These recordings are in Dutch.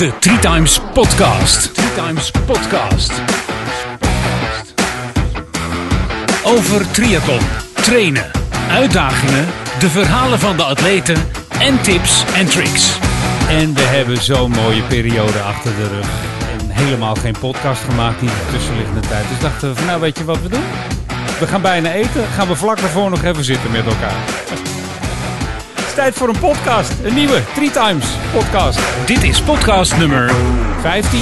De Three Times Podcast. Three Times Podcast. Over triathlon, trainen, uitdagingen, de verhalen van de atleten en tips en tricks. En we hebben zo'n mooie periode achter de rug. En helemaal geen podcast gemaakt in de tussenliggende tijd. Dus dachten we van nou weet je wat we doen? We gaan bijna eten. Gaan we vlak daarvoor nog even zitten met elkaar. Is tijd voor een podcast. Een nieuwe Three Times podcast. Dit is podcast nummer 15.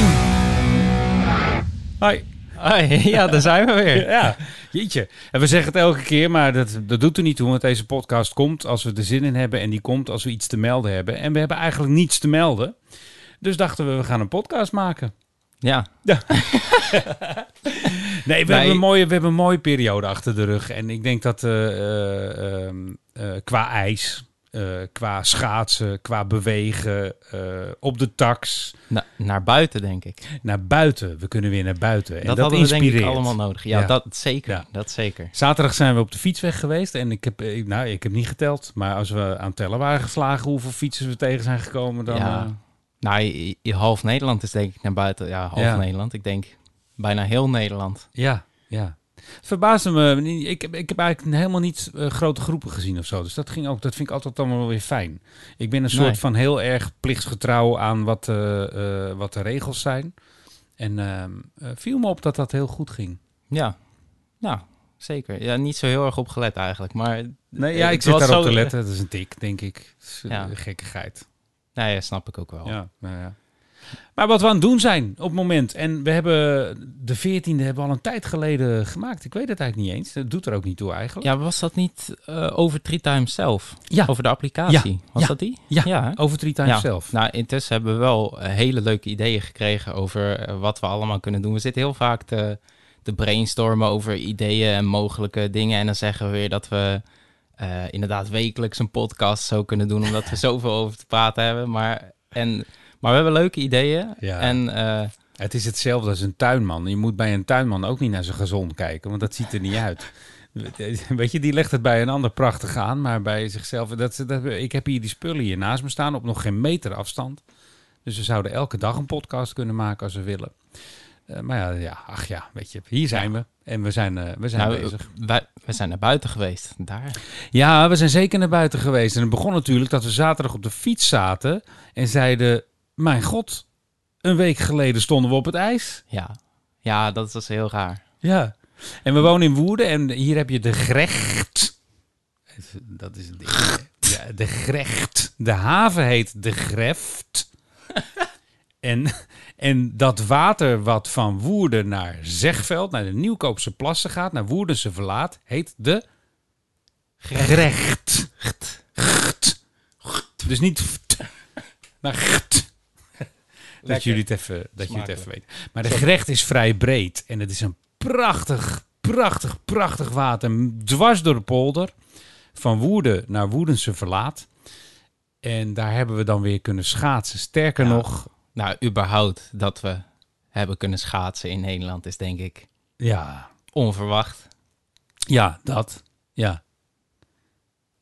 Hoi. Hoi, ja, daar zijn we weer. Ja, jeetje. En we zeggen het elke keer, maar dat, dat doet er niet toe. Want deze podcast komt als we er zin in hebben. En die komt als we iets te melden hebben. En we hebben eigenlijk niets te melden. Dus dachten we, we gaan een podcast maken. Ja, Ja. nee, we, Nee. Hebben een mooie, we hebben een mooie periode achter de rug. En ik denk dat eh, qua ijs, eh, qua schaatsen, qua bewegen, eh, op de tax, na- naar buiten denk ik. naar buiten. We kunnen weer naar buiten. En dat, dat, hadden we denk inspireert. ik allemaal nodig. Ja, Ja. dat zeker. Ja. Dat zeker. Zaterdag zijn we op de fietsweg geweest en ik heb, eh, nou, ik heb niet geteld. Maar als we aan tellen waren geslagen hoeveel fietsers we tegen zijn gekomen, dan... Ja. eh, Nou, half Nederland is denk ik naar buiten. Ja, half Ja. Nederland. Ik denk bijna heel Nederland. Ja, ja. Verbaasde me. Ik heb, ik heb eigenlijk helemaal niet eh, grote groepen gezien of zo. Dus dat, ging ook, dat vind ik altijd allemaal wel weer fijn. Ik ben een soort Nee. van heel erg plichtsgetrouw aan wat, eh, eh, wat de regels zijn. En ehm, eh, viel me op dat dat heel goed ging. Ja, nou, zeker. Ja, niet zo heel erg op gelet eigenlijk. Maar Nee, ja, ik zit daarop zo- te letten. Dat is een tik, denk ik. Dat is, Ja. gekkigheid. Nee, dat snap ik ook wel. Ja, nou ja. Maar wat we aan het doen zijn op het moment. En we hebben de 14e hebben we al een tijd geleden gemaakt. Ik weet het eigenlijk niet eens. Dat doet er ook niet toe eigenlijk. Ja, was dat niet eh, over Three Times zelf? Ja. Over de applicatie? Was Ja. dat die? Ja, over Three Times Ja. zelf. Nou, intussen hebben we wel eh, hele leuke ideeën gekregen over eh, wat we allemaal kunnen doen. We zitten heel vaak te, te brainstormen over ideeën en mogelijke dingen. En dan zeggen we weer dat we inderdaad wekelijks een podcast zo kunnen doen, omdat we zoveel over te praten hebben. Maar, en, maar we hebben leuke ideeën. Ja. En eh, Het is hetzelfde als een tuinman. Je moet bij een tuinman ook niet naar zijn gezond kijken, want dat ziet er niet uit. Weet je, die legt het bij een ander prachtig aan, maar bij zichzelf... Dat, dat, ik heb hier die spullen hier naast me staan op nog geen meter afstand. Dus we zouden elke dag een podcast kunnen maken als we willen. Eh, maar ja, ja, ach ja, weet je, hier zijn we. En we zijn, eh, we zijn nou, bezig. wij, we zijn naar buiten geweest. Daar. Ja, we zijn zeker naar buiten geweest. En het begon natuurlijk dat we zaterdag op de fiets zaten en zeiden... Mijn god, een week geleden stonden we op het ijs. Ja. ja, dat was heel raar. Ja. En we wonen in Woerden en hier heb je de Grecht. Dat is het ding. Ja, de Grecht. De haven heet de Greft. En, en dat water wat van Woerden naar Zegveld, naar de Nieuwkoopse plassen gaat, naar Woerdense Verlaat, heet de Grecht. Dus niet maar. Dat jullie het even, dat jullie het even weten. Maar de Grecht is vrij breed en het is een prachtig, prachtig, prachtig water. Dwars door de polder. Van Woerden naar Woerdense Verlaat. En daar hebben we dan weer kunnen schaatsen. Sterker nog, Nou, überhaupt dat we hebben kunnen schaatsen in Nederland is denk ik ja, onverwacht. ja, dat. Ja.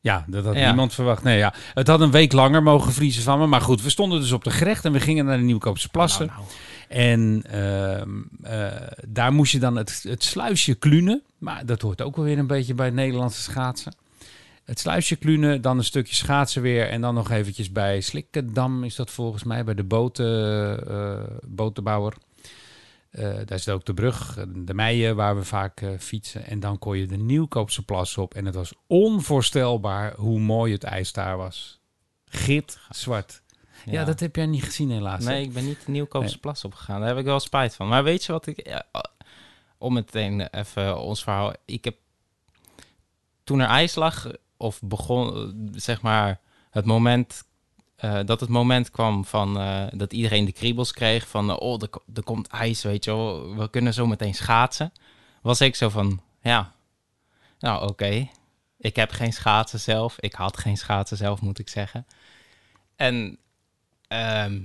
Ja, dat had Ja. niemand verwacht. Nee, ja. Het had een week langer mogen vriezen van me. Maar goed, we stonden dus op de Grecht en we gingen naar de Nieuwkoopse Plassen. Nou, nou. En ehm, eh, daar moest je dan het, het sluisje klunen. Maar dat hoort ook wel weer een beetje bij het Nederlandse schaatsen. Het sluisje klunen, dan een stukje schaatsen weer. En dan nog eventjes bij Slikkendam is dat volgens mij, bij de boten, eh, botenbouwer. Eh, daar zit ook de brug, de Meijen, waar we vaak eh, fietsen. En dan kon je de Nieuwkoopse plas op. En het was onvoorstelbaar hoe mooi het ijs daar was. Git, zwart. Ja, dat heb jij niet gezien helaas. hè? Nee, ik ben niet de Nieuwkoopse Nee. Plas opgegaan. Daar heb ik wel spijt van. Maar weet je wat ik... ja, uh, om meteen even ons verhaal... Ik heb... Toen er ijs lag, of begon, eh, zeg maar, het moment... eh, dat het moment kwam van eh, dat iedereen de kriebels kreeg van eh, oh, er, ko- komt ijs, weet je wel, we kunnen zo meteen schaatsen. Was ik zo van, ja, nou oké, ik heb geen schaatsen zelf. Ik had geen schaatsen zelf, moet ik zeggen. En ehm,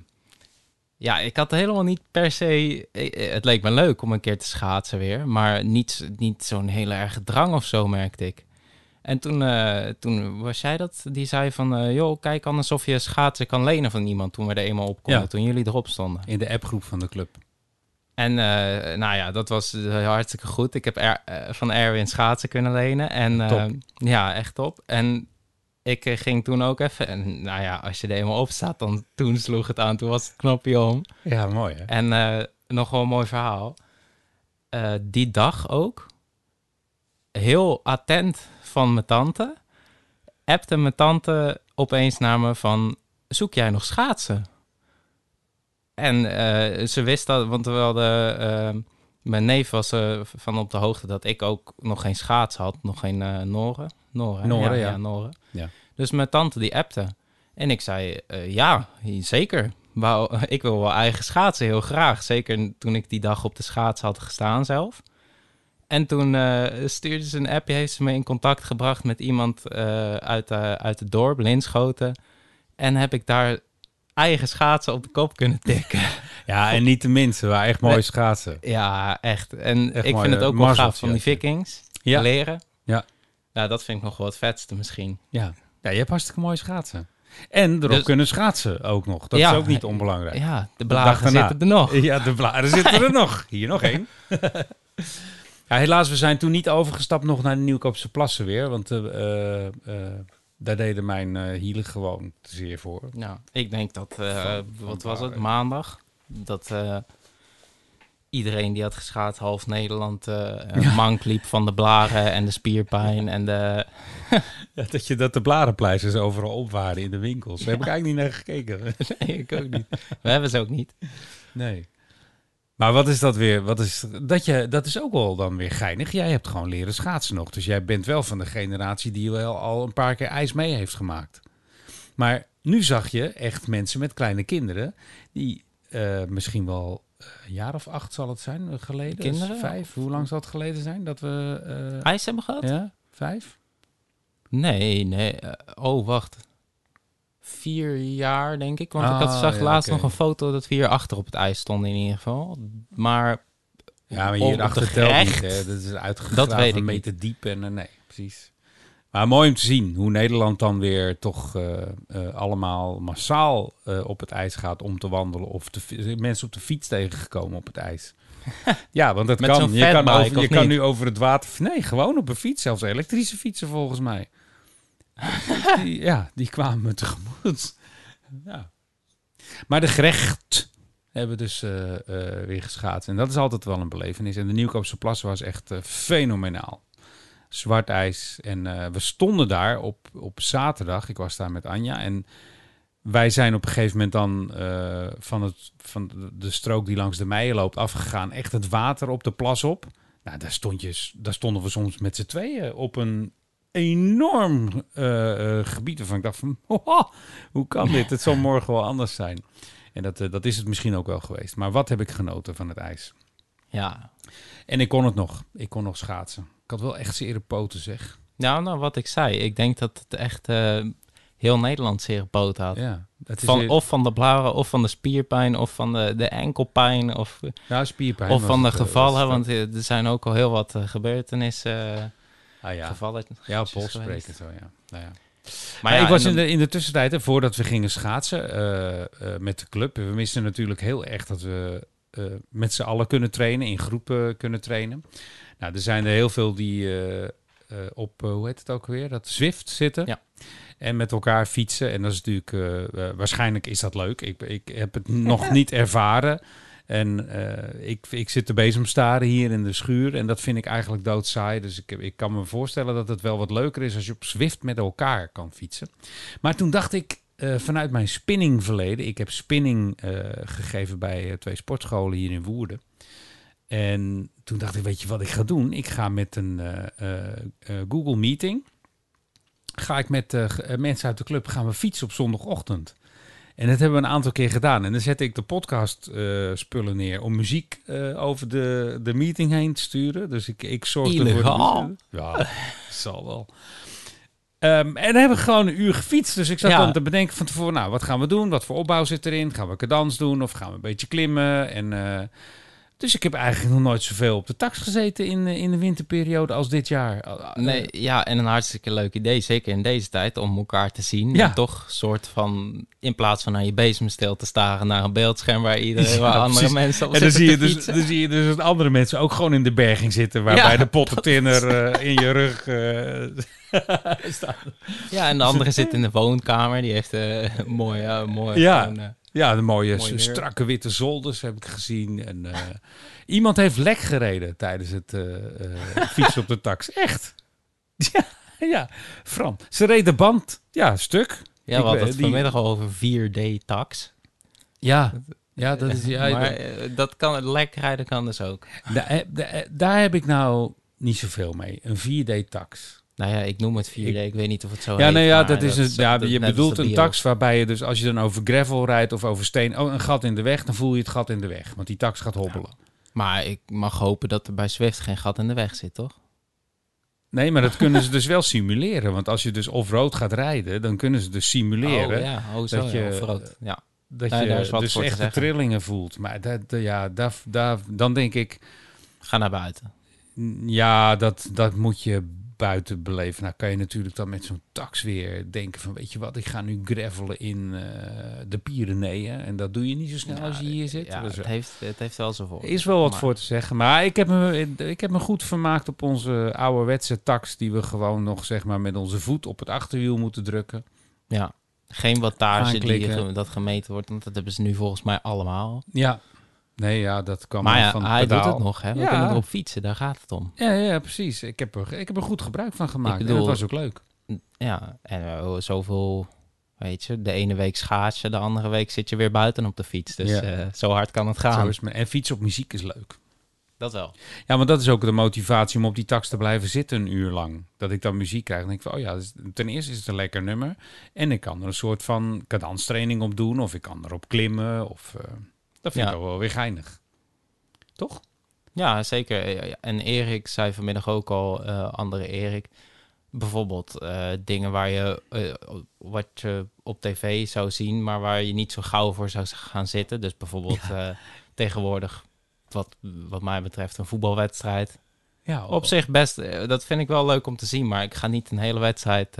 ja, ik had helemaal niet per se. Het leek me leuk om een keer te schaatsen weer. Maar niet, niet zo'n hele erge drang of zo, merkte ik. En toen, eh, toen was jij dat, die zei van, eh, joh, kijk anders of je schaatsen kan lenen van iemand toen we er eenmaal op konden, Ja. toen jullie erop stonden. In de appgroep van de club. En eh, nou ja, dat was hartstikke goed. Ik heb er, van Erwin schaatsen kunnen lenen. En ja, echt top. En ik ging toen ook even, en nou ja, als je er eenmaal op staat, dan toen sloeg het aan, toen was het knopje om. Ja, mooi hè? En eh, nog wel een mooi verhaal. Die dag ook, heel attent van mijn tante, appte mijn tante opeens naar me van, zoek jij nog schaatsen? En eh, ze wist dat, want we hadden, eh, mijn neef was eh, van op de hoogte dat ik ook nog geen schaats had, nog geen Noren. Noren? Noren, ja. ja. Noren. Ja. Dus mijn tante die appte. En ik zei, ja, zeker. Wou, ik wil wel eigen schaatsen, heel graag. Zeker toen ik die dag op de schaats had gestaan zelf. En toen eh, stuurde ze een appje, heeft ze me in contact gebracht met iemand eh, uit, de, uit het dorp, Linschoten. En heb ik daar eigen schaatsen op de kop kunnen tikken. Ja, en niet de minste, maar echt mooie schaatsen. ja, echt. En Echt ik mooi, vind het ook wel gaaf van die vikings. Ja. Leren. Ja. Ja, dat vind ik nog wel het vetste misschien. Ja. ja, je hebt hartstikke mooie schaatsen. En erop Dus- kunnen schaatsen ook nog. Dat Ja, is ook niet onbelangrijk. Ja, de daarna. zitten er nog. Ja, de blaren zitten er nog. Hier nog één. ja, helaas, we zijn toen niet overgestapt nog naar de Nieuwkoopse plassen weer. Want eh, eh, eh, daar deden mijn hielen gewoon te zeer voor. Nou, ik denk dat, Van- wat was het, maandag, dat iedereen die had geschaat half Nederland Ja. mank liep van de blaren en de spierpijn en de... Ja, dat, je, dat de blarenpleisters overal op waren in de winkels. Daar heb ik eigenlijk niet naar gekeken. Nee, ik ook niet. We hebben ze ook niet. Nee. Maar wat is dat weer? Wat is, dat, je, dat is ook wel dan weer geinig. Jij hebt gewoon leren schaatsen nog. Dus jij bent wel van de generatie die wel al een paar keer ijs mee heeft gemaakt. Maar nu zag je echt mensen met kleine kinderen. Die eh, misschien wel een jaar of acht zal het zijn eh, geleden. Kinderen? Vijf. Hoe lang zal het geleden zijn dat we... eh, IJs hebben gehad? ja, vijf? Nee, nee. oh, wacht. Vier jaar, denk ik. Want ik had, Ah, zag ja, laatst nog een foto dat we hier achter op het ijs stonden in ieder geval. Maar Ja, maar hier achter het telt niet. Hè. Dat is uitgegraven, dat weet ik een meter diep. En, eh, nee, precies. Maar mooi om te zien hoe Nederland dan weer toch eh, eh, allemaal massaal eh, op het ijs gaat om te wandelen. Of te, mensen op de fiets tegengekomen op het ijs. ja, want dat Met kan. Je, kan, over, je kan niet? nu over het water... Nee, gewoon op een fiets. Zelfs elektrische fietsen volgens mij. die, ja, die kwamen me tegemoet. ja. Maar de gerecht hebben dus eh, eh, weer geschaatst. En dat is altijd wel een belevenis. En de Nieuwkoopse Plassen was echt eh, fenomenaal. Zwart ijs. En we stonden daar op, op zaterdag. Ik was daar met Anja. En wij zijn op een gegeven moment dan van, het, van de- strook die langs de Meijen loopt afgegaan. Echt het water op de plas op. Nou, daar, daar stonden we soms met z'n tweeën op een enorm eh, gebied. Waarvan ik dacht van, "Hoho, hoe kan dit? Het zal morgen wel anders zijn. En dat, eh, dat is het misschien ook wel geweest. Maar wat heb ik genoten van het ijs. ja, En ik kon het nog. Ik kon nog schaatsen. Ik had wel echt zere poten, zeg. nou, nou, wat ik zei. Ik denk dat het echt heel Nederland poot had. Ja, dat is Van, weer- of van de blaren, of van de spierpijn, of van de, de enkelpijn, of, ja, spierpijn. of van de het, gevallen. Want er zijn ook al heel wat gebeurtenissen, Ah, ja. gevallen. Ja, polspreken zo, ja. Nou, ja. Maar Ja, ja, ik was in de, in de tussentijd, hè, voordat we gingen schaatsen eh, eh, met de club. We misten natuurlijk heel erg dat we eh, met z'n allen kunnen trainen, in groepen kunnen trainen. Nou, er zijn er heel veel die op, hoe heet het ook weer, dat Zwift zitten. Ja. En met elkaar fietsen. En dat is natuurlijk, waarschijnlijk is dat leuk. Ik, ik heb het nog niet ervaren. En eh, ik, ik zit te bezemstaren hier in de schuur. En dat vind ik eigenlijk doodsaai. Dus ik, ik kan me voorstellen dat het wel wat leuker is als je op Zwift met elkaar kan fietsen. Maar toen dacht ik, eh, vanuit mijn spinningverleden. Ik heb spinning eh, gegeven bij twee sportscholen hier in Woerden. En toen dacht ik, weet je wat ik ga doen? Ik ga met een Google Meeting. Ga ik met mensen uit de club gaan we fietsen op zondagochtend. En dat hebben we een aantal keer gedaan. En dan zette ik de podcast eh, spullen neer om muziek eh, over de, de meeting heen te sturen. Dus ik, ik zorgde voor Illegaal? de Ja, zal wel. Ehm, en dan hebben we gewoon een uur gefietst. Dus ik zat Ja. dan te bedenken van tevoren, nou, wat gaan we doen? Wat voor opbouw zit erin? Gaan we cadans doen of gaan we een beetje klimmen? En eh, Dus ik heb eigenlijk nog nooit zoveel op de tax gezeten in, eh, in de winterperiode als dit jaar. Eh, Nee, ja, en een hartstikke leuk idee, zeker in deze tijd, om elkaar te zien. Ja. En toch soort van, in plaats van naar je bezemstil te staren, naar een beeldscherm waar iedereen, Ja, waar andere precies. mensen op En dan zie, je dus, dan zie je dus dat andere mensen ook gewoon in de berging zitten. Waarbij Ja, de pottentinner eh, in je rug eh, staat. Ja, en de andere zit in de woonkamer, die heeft eh, een mooie, eh, mooie Ja. gewoon, eh, Ja, de mooie, strakke witte zolders heb ik gezien. En, eh, iemand heeft lek gereden tijdens het eh, eh, fietsen op de tax. Echt? Ja, ja. Fran. Ze reed de band. Ja, stuk. ja, we hadden het die- vanmiddag al over 4D-tax. Ja. Ja, dat is... Ja, maar dat kan, lek rijden kan dus ook. da- da- eh, daar heb ik nou niet zoveel mee. Een 4D-tax. Nou ja, ik noem het 4D, ik, weet niet of het zo Ja, heet. nee, ja, dat is een, ja, je bedoelt een tax waarbij je dus als je dan over gravel rijdt of over steen, oh, een gat in de weg, dan voel je het gat in de weg, want die tax gaat hobbelen. Maar ik mag hopen dat er bij Zwift geen gat in de weg zit, toch? Nee, maar dat kunnen ze dus wel simuleren, want als je dus off-road gaat rijden, dan kunnen ze dus simuleren Oh ja, oh, zo, dat je- off-road. Ja. dat Nee, je dus echt de trillingen voelt. Maar dat- ja, daar, daar, dan denk ik, Ga naar buiten. ja, dat, dat moet je buiten beleven. Nou kan je natuurlijk dan met zo'n tax weer denken van, weet je wat, ik ga nu gravelen in eh, de Pyreneeën. En dat doe je niet zo snel Ja, als je hier zit. Ja, het, heeft, het heeft wel zo voor. Is wel wat Maar- voor te zeggen. Maar ik heb, me, ik heb me goed vermaakt op onze ouderwetse tax... die we gewoon nog zeg maar, met onze voet op het achterwiel moeten drukken. Ja, geen wattage die dat gemeten wordt, want dat hebben ze nu volgens mij allemaal. Ja. Nee, ja, dat kwam maar ja, van hij pedaal. doet het nog, hè? We Ja. kunnen erop fietsen, daar gaat het om. Ja, ja, precies. Ik heb, er, ik heb er goed gebruik van gemaakt. bedoel- en dat was ook leuk. Ja, en eh, zoveel, weet je, de ene week schaats je, de andere week zit je weer buiten op de fiets. Dus Ja. eh, zo hard kan het Zo gaan. is het. En fietsen op muziek is leuk. Dat wel. Ja, want dat is ook de motivatie om op die tax te blijven zitten een uur lang. Dat ik dan muziek krijg. Dan denk ik van, oh ja, dus ten eerste is het een lekker nummer. En ik kan er een soort van cadanstraining op doen. Of ik kan erop klimmen. Of, eh, dat vind Ja. ik ook wel weer geinig. Toch? Ja, zeker. Ja, En Erik zei vanmiddag ook al, eh, andere Erik, bijvoorbeeld eh, dingen waar je, eh, wat je op tv zou zien, maar waar je niet zo gauw voor zou gaan zitten. Dus bijvoorbeeld tegenwoordig, wat, wat mij betreft, een voetbalwedstrijd. Ja, Op zich best, dat vind ik wel leuk om te zien, maar ik ga niet een hele wedstrijd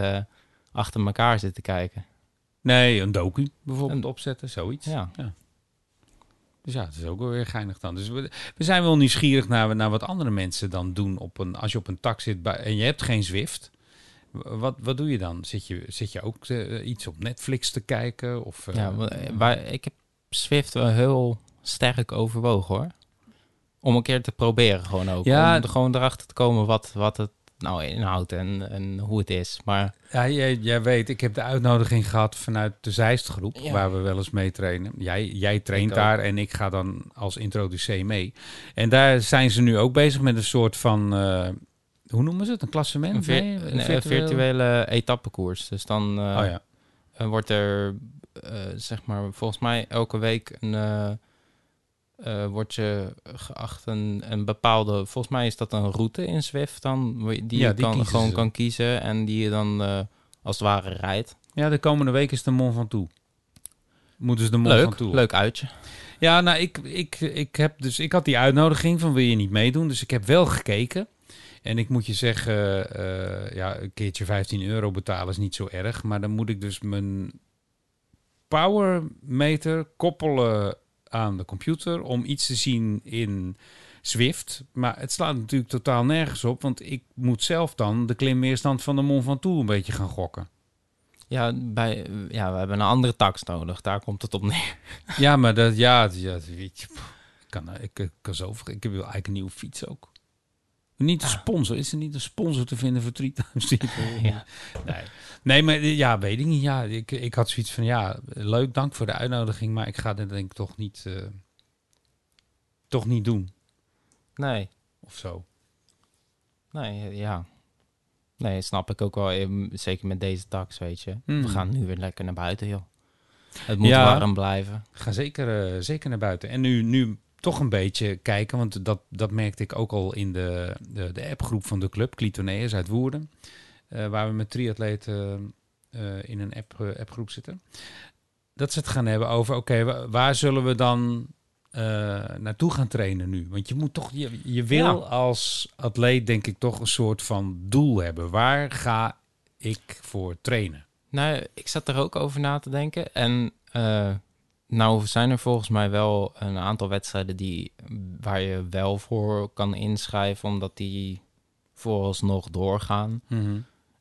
achter elkaar zitten kijken. Nee, een docu bijvoorbeeld Een- opzetten, zoiets. Ja. Dus ja, het is ook wel weer geinig dan. Dus we, we zijn wel nieuwsgierig naar, naar wat andere mensen dan doen op een, als je op een tak zit en je hebt geen Zwift. Wat, wat doe je dan? Zit je, zit je ook eh, iets op Netflix te kijken? Of, eh, Ja, wa- waar, ik heb Swift wel heel sterk overwogen hoor. Om een keer te proberen gewoon ook. Ja. Om er gewoon erachter te komen wat, wat het nou inhoudt en, en hoe het is. Maar Ja, jij, jij weet, ik heb de uitnodiging gehad vanuit de Zeistgroep, Ja. waar we wel eens mee trainen. Jij, jij traint Ik daar en ik ga dan als introducee mee. En daar zijn ze nu ook bezig met een soort van, eh, hoe noemen ze het? Een klassement? een, Nee, een, eh, virtuele etappekoers. Dus dan eh, Oh ja. wordt er, zeg maar, volgens mij elke week een... eh, wordt je geacht een, een bepaalde... Volgens mij is dat een route in Zwift dan... Die Ja, je die kan, gewoon ze. kan kiezen en die je dan eh, als het ware rijdt. Ja, de komende week is de Mont Ventoux. Moeten ze de Mont Leuk, Ventoux. leuk uitje. Ja, nou, ik, ik, ik, heb dus, ik had die uitnodiging van wil je niet meedoen. Dus ik heb wel gekeken. En ik moet je zeggen, eh, ja, een keertje 15 euro betalen is niet zo erg. Maar dan moet ik dus mijn power meter koppelen aan de computer om iets te zien in Zwift. Maar het slaat natuurlijk totaal nergens op, want ik moet zelf dan de klimweerstand van de Mont Ventoux een beetje gaan gokken. Ja, bij, ja, we hebben een andere tax nodig. Daar komt het op neer. Ja, maar dat, ja, ja weet je, ik kan, ik, ik kan zo, ik heb wel eigenlijk een nieuwe fiets ook. Niet een Ah. sponsor, is er niet een sponsor te vinden voor Treetime Ja. Nee. nee, maar ja, weet ik niet. Ja, ik, ik had zoiets van, ja, leuk, dank voor de uitnodiging, maar ik ga dit denk ik toch niet, eh, toch niet doen, Nee, of zo. nee, ja. Nee, snap ik ook wel. eh, Zeker met deze tax, weet je. Hmm. We gaan nu weer lekker naar buiten, joh. Het moet Ja. warm blijven. Ga zeker, eh, zeker naar buiten. En nu, nu toch een beetje kijken, want dat, dat merkte ik ook al in de, de, de appgroep van de club, Clitoneus uit Woerden. eh, waar we met triatleten eh, in een app, eh, appgroep zitten. Dat ze het gaan hebben over, oké, wa- waar zullen we dan naartoe gaan trainen nu? Want je moet toch, je, je wil Ja. als atleet denk ik toch een soort van doel hebben. Waar ga ik voor trainen? Nou, ik zat er ook over na te denken. En nou zijn er volgens mij wel een aantal wedstrijden die, waar je wel voor kan inschrijven, omdat die vooralsnog doorgaan.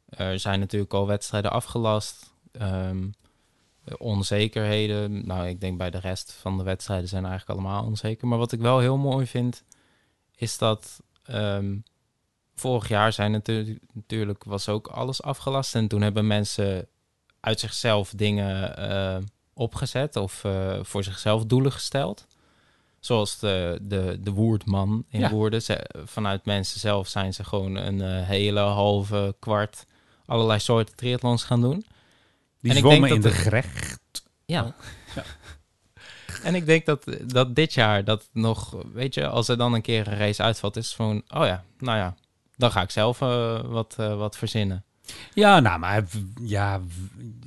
Er zijn natuurlijk al wedstrijden afgelast. Ehm, onzekerheden. Nou, ik denk bij de rest van de wedstrijden zijn eigenlijk allemaal onzeker. Maar wat ik wel heel mooi vind, is dat ehm, vorig jaar zijn natuurlijk, natuurlijk was ook alles afgelast. En toen hebben mensen uit zichzelf dingen eh, opgezet of eh, voor zichzelf doelen gesteld. Zoals de, de, de Woerdman in Ja. Woerden. Ze, vanuit mensen zelf zijn ze gewoon een eh, hele halve kwart allerlei soorten triathlons gaan doen. Die En ik zwommen denk in dat de de- gerecht. Ja. En ik denk dat, dat dit jaar dat nog, weet je, als er dan een keer een race uitvalt, is het van, oh ja, nou ja, dan ga ik zelf eh, wat, wat verzinnen. Ja, nou, maar ja,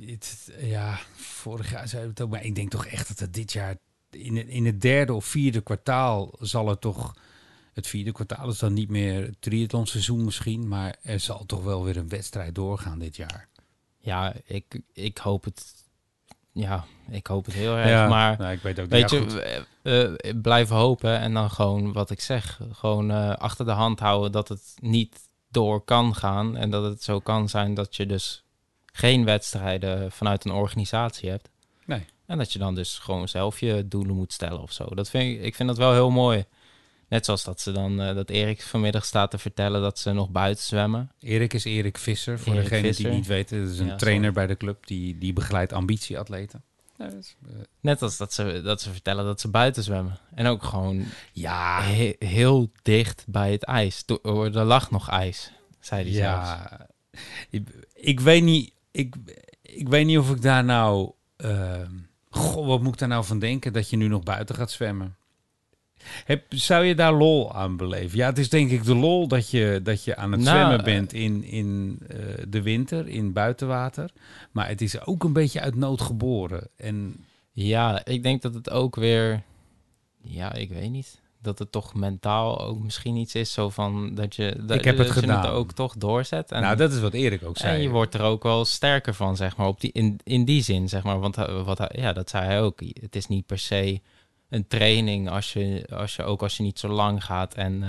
het, ja, vorig jaar zei we het ook, maar ik denk toch echt dat het dit jaar in het, in het derde of vierde kwartaal zal het toch, het vierde kwartaal is dan niet meer het triathlonseizoen misschien, maar er zal toch wel weer een wedstrijd doorgaan dit jaar. Ja, ik, ik hoop het, ja, ik hoop het heel erg, ja, maar nou, ik weet ook weet je, blijven hopen en dan gewoon wat ik zeg, gewoon eh, achter de hand houden dat het niet door kan gaan en dat het zo kan zijn dat je dus geen wedstrijden vanuit een organisatie hebt. Nee. En dat je dan dus gewoon zelf je doelen moet stellen of zo. Dat vind ik, ik vind dat wel heel mooi. Net zoals dat ze dan, eh, dat Erik vanmiddag staat te vertellen dat ze nog buiten zwemmen. Erik is Erik Visser, voor Erik degenen die Visser. niet weten. Dat is een Ja, trainer sorry. bij de club, die, die begeleidt ambitieatleten. Is, Net als dat ze, dat ze vertellen dat ze buiten zwemmen. En ook gewoon ja, he- heel dicht bij het ijs. Oh, Er lag nog ijs, zei hij zelfs. Ja, ik, ik weet niet. Ik, ik weet niet of ik daar nou. ehm, goh, wat moet ik daar nou van denken dat je nu nog buiten gaat zwemmen? Heb, zou je daar lol aan beleven? Ja, het is denk ik de lol dat je, dat je aan het Nou, zwemmen eh, bent in, in eh, de winter, in buitenwater. Maar het is ook een beetje uit nood geboren. En Ja, ik denk dat het ook weer... Ja, ik weet niet. Dat het toch mentaal ook misschien iets is zo van... Dat je, dat, Ik heb het dat je gedaan. ook toch doorzet. En, nou, dat is wat Erik ook zei. en je wordt er ook wel sterker van, zeg maar. Op die, in, in die zin, zeg maar. Want hij- wat ja, dat zei hij ook. Het is niet per se een training als je, als je ook als je niet zo lang gaat. En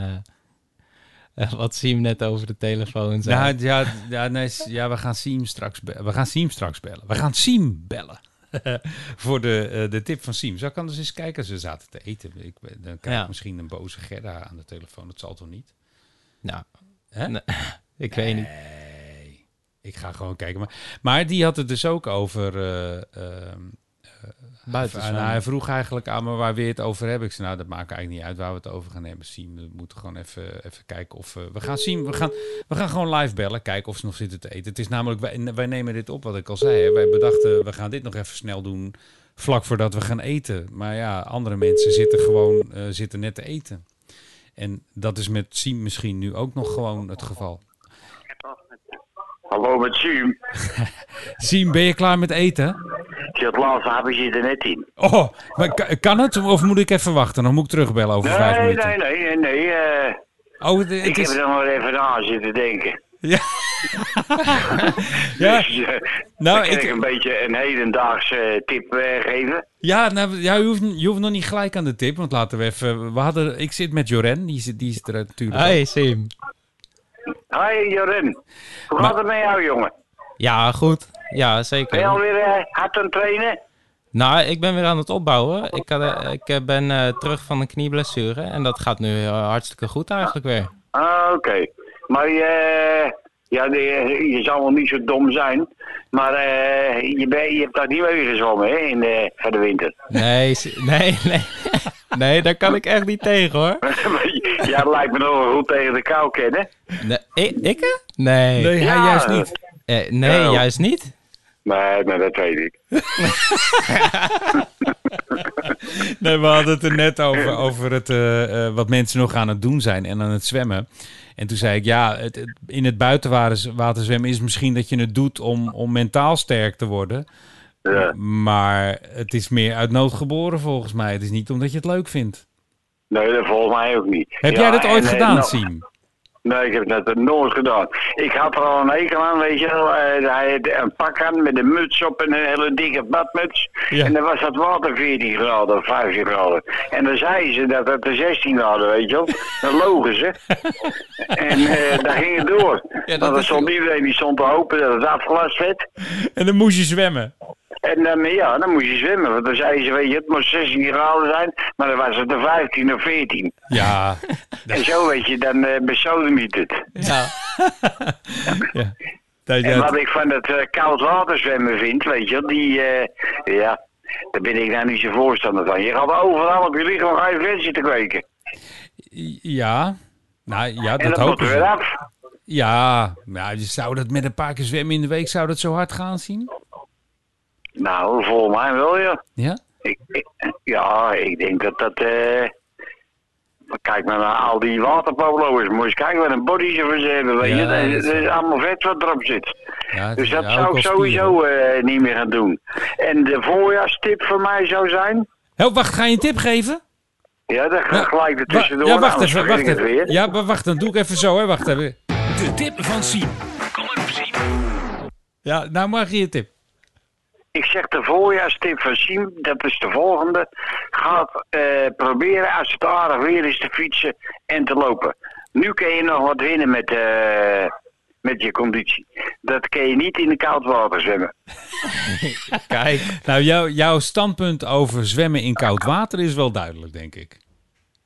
eh, wat hem net over de telefoon zei. Nou, ja, ja, nee, ja, we gaan Siem straks bellen. We gaan Siem straks bellen. We gaan Siem bellen. Voor de, eh, de tip van Siem. Zou ik anders eens kijken ze zaten te eten? Ik, dan krijg ik misschien een boze Gerda aan de telefoon. Dat zal toch niet? nou? Nee, ik weet niet. Nee. Ik ga gewoon kijken. Maar, maar die had het dus ook over... eh, ehm, Buiten nou, zwemmen. hij vroeg eigenlijk aan me waar we het over hebben. Ik zei, nou, dat maakt eigenlijk niet uit waar we het over gaan hebben. Siem, we moeten gewoon even, even kijken of... eh, we gaan Siem, we gaan, we gaan gewoon live bellen, kijken of ze nog zitten te eten. Het is namelijk, wij, wij nemen dit op, wat ik al zei. Hè. Wij bedachten, we gaan dit nog even snel doen, vlak voordat we gaan eten. Maar ja, andere mensen zitten gewoon, eh, zitten net te eten. En dat is met Siem misschien nu ook nog gewoon het geval. Hallo met Siem. Siem, ben je klaar met eten? Het laatste hapje zit er net in. Oh, maar ka- kan het? Of moet ik even wachten? Dan moet ik terugbellen over vijf Nee, minuten. nee, nee, nee, nee. eh, Oh, het, ik heb er nog even aan zitten denken. Ja. ja, Dus, eh, nou, kan ik, ik, een beetje een hedendaagse eh, tip geven. ja, nou, ja je, hoeft, je hoeft nog niet gelijk aan de tip, want laten we even... We hadden, ik zit met Joren, die, zit- die is er natuurlijk. Hey Sim. Hoi Joren. Hoe gaat het met jou, jongen? Ja, goed. Ja, Ben je zeker. alweer eh, hard aan het trainen? Nou, ik ben weer aan het opbouwen. Ik, had, eh, ik eh, ben terug van een knieblessure en dat gaat nu hartstikke goed eigenlijk weer. Ah, oké. Maar eh, ja, je zal wel niet zo dom zijn. Maar je, ben, je hebt daar niet mee gezwommen, hè, in de, de winter. Nee, nee, nee. Nee, daar kan ik echt niet tegen hoor. ja, dat lijkt me nog goed tegen de kou kennen. Nee, ik? ik? Nee. Nee, hij juist niet. Eh, nee, Ja. juist niet. Nee, maar dat weet ik. Nee, we hadden het er net over, over het, eh, eh, wat mensen nog aan het doen zijn en aan het zwemmen. En toen zei ik, ja, het, het- in het buitenwater zwemmen is misschien dat je het doet om, om mentaal sterk te worden. Ja. Maar het is meer uit nood geboren volgens mij. Het is niet omdat je het leuk vindt. Nee, dat volgens mij ook niet. Heb Ja, jij dat ooit en, eh, gedaan, nou, Siem? Nee, ik heb dat nooit gedaan. Ik had er al een hekel aan, weet je wel. Eh, hij had een pak aan met een muts op en een hele dikke badmuts. Ja. En dan was dat water 14 graden of 15 graden. En dan zeiden ze dat het de 16 graden, weet je wel. Dan logen ze. en eh dan ging het door. dat Want dan stond iedereen die stond te hopen dat het afgelast werd. En dan moest je zwemmen. En dan, ja, dan moest je zwemmen. Want dan zeiden ze, weet je, het moest 16 graden zijn. Maar dan was het er 15 of 14. Ja. En zo, weet je, dan uh, besodemiet het. Ja. ja. Dat, En wat ik van het eh, koud water zwemmen vind, weet je, die, eh, ja, daar ben ik nou niet zo voorstander van. Je gaat overal op je lichaam ga je vet zitten kweken. ja. Nou ja, en dat dat hopen weer ze. af. Ja, nou, zou dat met een paar keer zwemmen in de week, zou dat zo hard gaan zien? Nou, volgens mij wel, ja. Ja? Ik, ik- ja, ik denk dat dat, eh, kijk maar naar al die waterpolo's. Moet je eens kijken wat een body ze voor ze hebben, weet je. Ja, Dat dat is, is- dat is allemaal vet wat erop zit. ja Dus dat zou ik sowieso eh, niet meer gaan doen. En de voorjaarstip voor mij zou zijn... Oh, wacht, ga je een tip geven? Ja, dat gaat gelijk er Wa- tussendoor. ja, wacht even, vergeet wacht ik even. weer. Ja, maar wacht, dan doe ik even zo, hè. Wacht even. De tip van Siem. Kom maar op, Siem. Ja, nou mag je je tip. Ik zeg de voorjaarstip van Siem, dat is de volgende. Ga eh, proberen als het aardig weer is te fietsen en te lopen. Nu kun je nog wat winnen met, eh, met je conditie. Dat kun je niet in de koud water zwemmen. Kijk. Nou, jouw jouw standpunt over zwemmen in koud water is wel duidelijk, denk ik.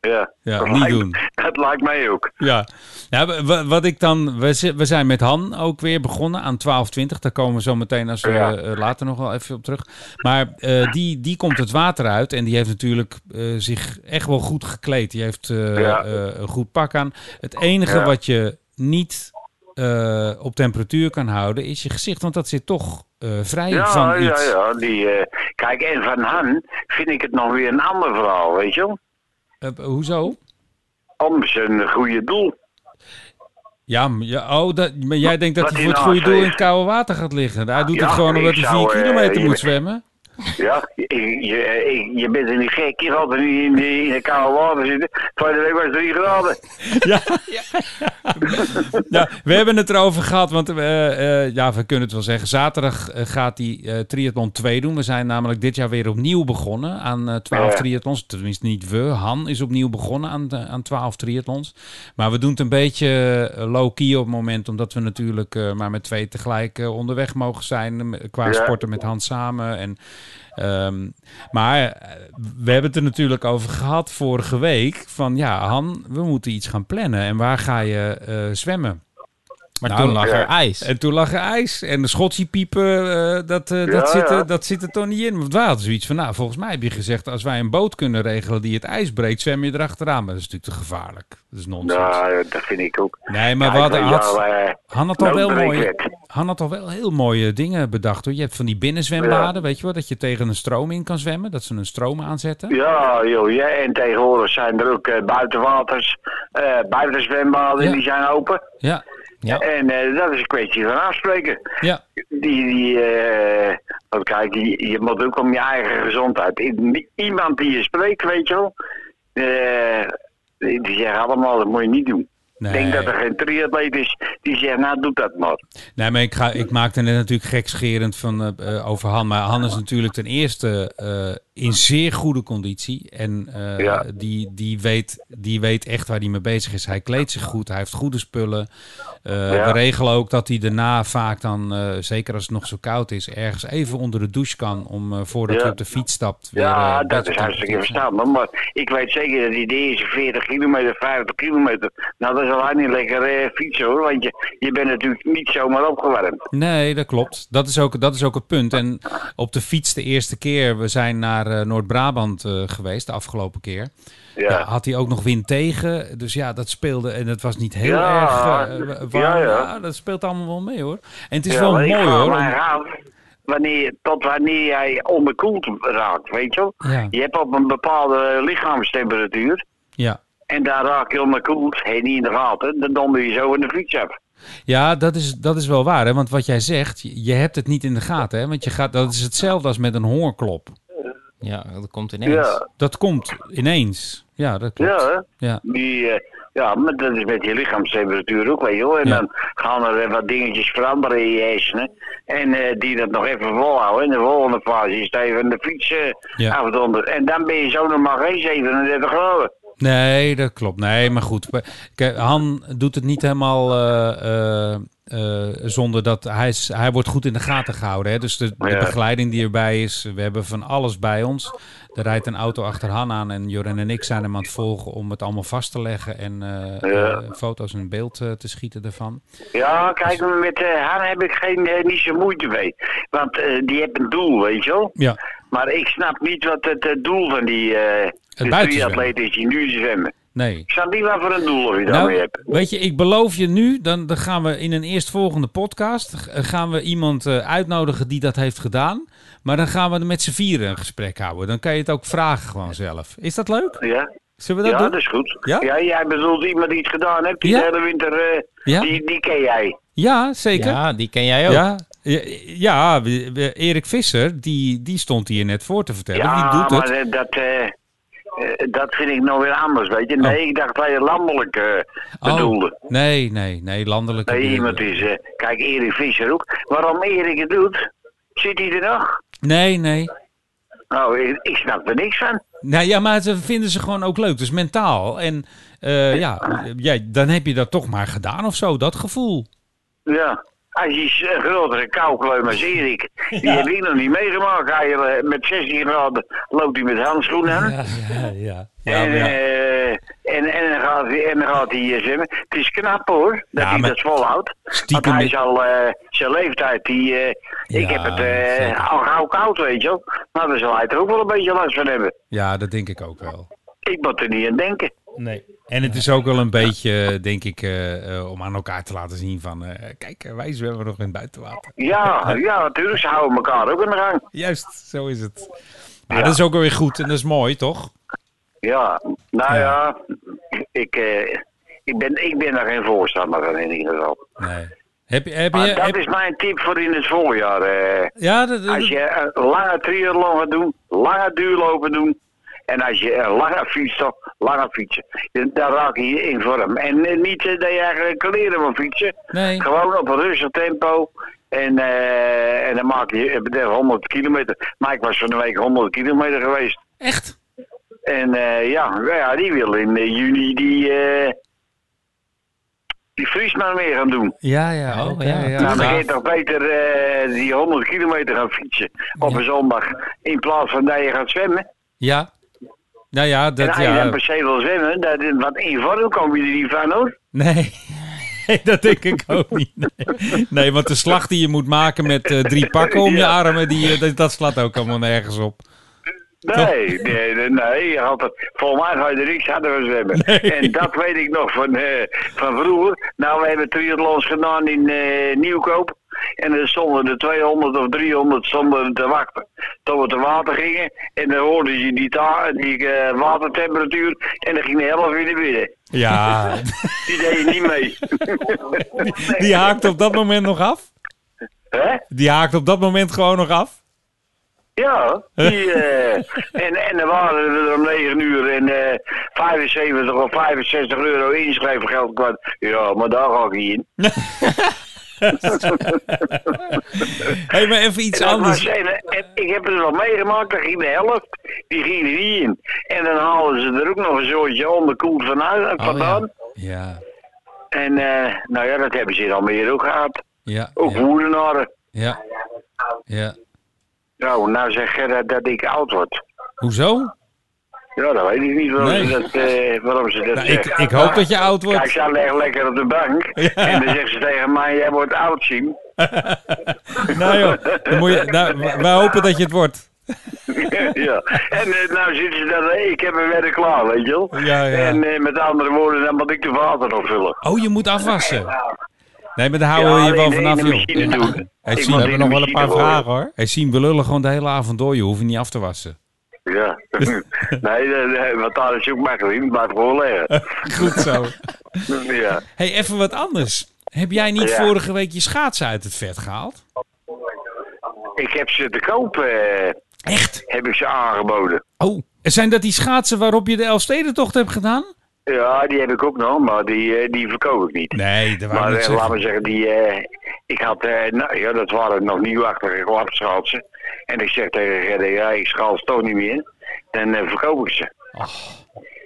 Ja, Ja, dat niet lijkt- doen. Dat lijkt mij ook. Ja, ja wa- wa- wat ik dan. We, zi- we zijn met Han ook weer begonnen aan 1220. Daar komen we zo meteen als we Ja. eh, later nog wel even op terug. Maar eh, die, die komt het water uit en die heeft natuurlijk eh, zich echt wel goed gekleed. Die heeft Ja. een goed pak aan. Het enige Ja. wat je niet op temperatuur kan houden is je gezicht, want dat zit toch eh, vrij Ja, van ja, iets. ja. Die, eh, kijk, en van Han vind ik het nog weer een ander verhaal, weet je wel. Eh, hoezo? Om zijn goede doel. Ja, ja oh, dat, maar jij denkt dat hij voor het goede doel in het koude water gaat liggen. Hij doet Ja, het gewoon omdat hij 4 eh, kilometer moet zwemmen. Ja, je, je, je, je bent er niet gek. Je gaat er niet in de, in de koude water zitten. Tweede week was het 3 graden. Ja. ja, we hebben het erover gehad, want eh, eh, ja, we kunnen het wel zeggen. Zaterdag eh, gaat hij eh triathlon 2 doen. We zijn namelijk dit jaar weer opnieuw begonnen aan eh 12 Ja. triathlons. Tenminste niet we, Han is opnieuw begonnen aan, aan 12 triathlons. Maar we doen het een beetje eh, low-key op het moment, omdat we natuurlijk eh, maar met twee tegelijk eh, onderweg mogen zijn. eh, Qua sporten met Han samen en... Ehm, maar eh, we hebben het er natuurlijk over gehad vorige week. Van ja, Han, we moeten iets gaan plannen. En waar ga je eh, zwemmen? Maar Nou, toen lag ja. er ijs. En toen lag er ijs. En de schottiepiepen, eh dat, eh, Ja, dat, zit er, ja. dat zit er toch niet in. Want wij hadden zoiets van, nou, volgens mij heb je gezegd... als wij een boot kunnen regelen die het ijs breekt, zwem je erachteraan. Maar dat is natuurlijk te gevaarlijk. Dat is nonsens. Nou, dat vind ik ook. nee, maar Ja, we hadden, had, eh, Han had al wel mooie... Han had al wel heel mooie dingen bedacht hoor. Je hebt van die binnenzwembaden, weet je wel, dat je tegen een stroom in kan zwemmen. Dat ze een stroom aanzetten. Ja, joh, ja, en tegenwoordig zijn er ook buitenwaters, eh buitenzwembaden, Ja. die zijn open. Ja, Ja. En eh, dat is een kwestie van afspreken. ja. Die, die eh, want kijk, die, je moet ook om je eigen gezondheid. Iemand die je spreekt, weet je wel, eh, die, die zeggen allemaal, dat moet je niet doen. Ik denk dat er geen triatleet is die zegt, nou doe dat maar. Nee, maar ik, ga, ik maakte net natuurlijk gekscherend van, eh, eh, over Han. Maar Han is natuurlijk ten eerste eh, in zeer goede conditie. En Ja. die, die, weet, die weet echt waar hij mee bezig is. Hij kleedt zich goed, hij heeft goede spullen. Ja. We regelen ook dat hij daarna vaak dan, zeker als het nog zo koud is, ergens even onder de douche kan. Om voordat Ja. hij op de fiets stapt. Weer, Ja, dat is hartstikke verstandig. Maar ik weet zeker dat die de eerste 40 kilometer, 50 kilometer, nou dat al niet lekker eh, fietsen hoor. Want je, je bent natuurlijk niet zomaar opgewarmd. Nee, dat klopt. Dat is, ook, dat is ook het punt. En op de fiets de eerste keer, we zijn naar eh, Noord-Brabant eh, geweest de afgelopen keer. Ja, Ja. had hij ook nog wind tegen. Dus ja, dat speelde. En het was niet heel Ja, erg wa- warm. ja, dat speelt allemaal wel mee hoor. En het is wel mooi hoor. om- wanneer, tot wanneer jij onderkoeld raakt, weet je wel. Ja, Je hebt op een bepaalde lichaamstemperatuur ja. En daar raak je onderkoeld, hey, niet in de gaten, dan donder je zo in de fiets af. Ja, dat is, dat is wel waar. Hè? Want wat jij zegt, je, hebt het niet in de gaten. Hè? Want je gaat, dat is hetzelfde als met een hongerklop. Ja, dat komt ineens. Ja, Dat komt ineens. Ja, dat klopt. ja, hè? Ja. Die, eh, ja, maar dat is met je lichaamstemperatuur ook, wel. En Ja. dan gaan er wat dingetjes veranderen in je hersenen. En eh, die dat nog even volhouden. En de volgende fase is het even de fiets Ja. afdonderd. En dan ben je zo nog maar geen 37 graden. Nee, dat klopt. Nee, maar goed. Kijk, Han doet het niet helemaal eh, eh, eh, zonder dat hij, is, hij wordt goed in de gaten gehouden. Hè? Dus de, begeleiding die erbij is, we hebben van alles bij ons. Er rijdt een auto achter Han aan en Joren en ik zijn hem aan het volgen om het allemaal vast te leggen en Ja. foto's en beeld te schieten ervan. Ja, kijk, met eh Han heb ik geen, niet zo moeite mee. Want die heeft een doel, weet je wel. Ja, Maar ik snap niet wat het doel van die uh, buitenzwemmen. triatleet is die nu zwemmen. nee. Ik snap niet wat voor een doel of je daarmee Nou, hebt. weet je, ik beloof je nu, dan, dan gaan we in een eerstvolgende podcast g- gaan we iemand eh, uitnodigen die dat heeft gedaan. Maar dan gaan we er met z'n vieren een gesprek houden. Dan kan je het ook vragen gewoon zelf. Is dat leuk? Ja, Zullen we dat ja doen? dat is goed. Ja? jij bedoelt iemand die het gedaan heeft, die Ja. de hele winter, eh, Ja? die, die ken jij. Ja, zeker. Ja, die ken jij ook. Ja, ja, ja, Erik Visser, die, die stond hier net voor te vertellen. Ja, die doet maar het. eh, dat, eh, eh, dat vind ik nou weer anders, weet je. Nee, ik dacht dat je landelijk eh, Oh, bedoelde. nee, nee, nee, landelijk. Nee, iemand is, eh, kijk, Erik Visser ook. Waarom Erik het doet, zit hij er nog? Nee, nee. Nou, ik, ik snap er niks van. Nou ja, maar ze vinden ze gewoon ook leuk. Dus mentaal. En eh, ja, ja, dan heb je dat toch maar gedaan of zo, dat gevoel. Ja. Als je een grotere koukleum als Erik, die heb ik nog niet meegemaakt. Hij, eh, met 16 graden loopt hij met handschoenen aan. Ja, ja, ja. ja, en, ja. eh, en, en, dan gaat hij, en dan gaat hij eh, zwemmen. Het is knap hoor, dat Ja, hij dat volhoudt. Want hij is al eh, zijn leeftijd, die, eh, ik Ja, heb het eh, al gauw koud, weet je wel. Maar dan zal hij er ook wel een beetje last van hebben. ja, dat denk ik ook wel. Ik moet er niet aan denken. Nee. En het is ook wel een beetje, denk ik, eh, eh, om aan elkaar te laten zien van... eh, kijk, wij zwemmen nog in het buitenwater. Ja, ja, natuurlijk, ze houden elkaar ook in de gang. Juist, zo is het. Maar Ja. dat is ook wel weer goed en dat is mooi, toch? Ja, nou Ja. ja, ik, eh, ik, ben, ik ben daar geen voorstander van in ieder geval. Nee. Heb je... Heb je dat heb- is mijn tip voor in het voorjaar. eh. ja, dat, dat- Als je een lange triathlon gaat doen, lange duurlopen doen. En als je een lange fiets toch, lange fietsen. Dan raak je in vorm. En eh, niet eh, dat je eigenlijk kleren moet fietsen. nee. Gewoon op een rustig tempo. En, eh, en dan maak je eh, de 100 kilometer. Maar ik was van de week 100 kilometer geweest. Echt? En eh, ja, nou ja, die wil in juni die, eh die Friesman weer gaan doen. Ja, ja. Oh, ja. ja. nou, dan kun je toch beter eh, die 100 kilometer gaan fietsen op een zondag. In plaats van dat je gaat zwemmen. Ja. Nou ja, en dat als je ja. per se wil zwemmen, dat, wat in vorm kom je er niet van hoor. Nee. Dat denk ik ook niet. Nee. nee, want de slag die je moet maken met eh, drie pakken om je armen, die, eh, dat, dat slaat ook allemaal nergens op. Nee, nee, nee, nee. Het, volgens mij ga je er niks harder zwemmen. En dat weet ik nog van, eh, van vroeger. Nou, we hebben triathlons gedaan in eh, Nieuwkoop. En er stonden er 200 of 300 stonden te wachten. Tot we te water gingen. En dan hoorde je die, die eh, watertemperatuur. En dan ging de helft weer naar binnen. Ja, Die deed je niet mee. die haakt op dat moment nog af. Hè? Die haakt op dat moment gewoon nog af. Ja, die, eh, en, en dan waren we er om 9 uur en eh 75 of 65 euro inschrijfgeld kwart. Ja, maar daar ga ik niet in. Hé, maar even iets anders. was- en, en ik heb het wel meegemaakt, daar ging de helft, die ging er niet in. En dan halen ze er ook nog een soortje onderkoeld vanuit, Oh, vandaan. ja. En eh, nou ja, dat hebben ze in Almere ook gehad. Ja, Ook ja, ja, ja. Nou, nou zeg je dat, ik oud word. Hoezo? Ja, dat weet ik niet waarom, Nee. ze, dat, eh, waarom ze dat Nou, ik, zeggen. ik hoop dat je oud Kijk, wordt. ze leg lekker op de bank. En dan zegt ze tegen mij, jij wordt oud, Siem. Nou joh, dan moet je, nou, wij hopen dat je het wordt. ja. En eh, nou zitten ze eh, ik heb mijn werk klaar, weet je wel. Ja, ja. En eh, met andere woorden, dan moet ik de water nog vullen. Oh, je moet afwassen. Nee, maar daar houden we Ja, je wel vanaf, joh. Hey, We hebben nog wel een paar vragen hoor. Hey, we lullen gewoon de hele avond door. Je hoeft je niet af te wassen. Ja. nee, want daar is ook makkelijk, het blijft gewoon liggen. Goed zo. ja. hey, even wat anders. Heb jij niet Ja. vorige week je schaatsen uit het vet gehaald? Ik heb ze te koop, eh, Echt? heb ik ze aangeboden. Oh. Zijn dat die schaatsen waarop je de Elfstedentocht hebt gedaan? Ja, die heb ik ook nog, maar die, eh, die verkoop ik niet. Nee, dat wou Maar eh, laat zeggen. me zeggen, die, eh, ik had, nou, ja, dat waren nog nieuwachtige gladschalsen. En ik zeg tegen Gerda, ja, ik schaal ze toch niet meer. Dan verkoop ik ze.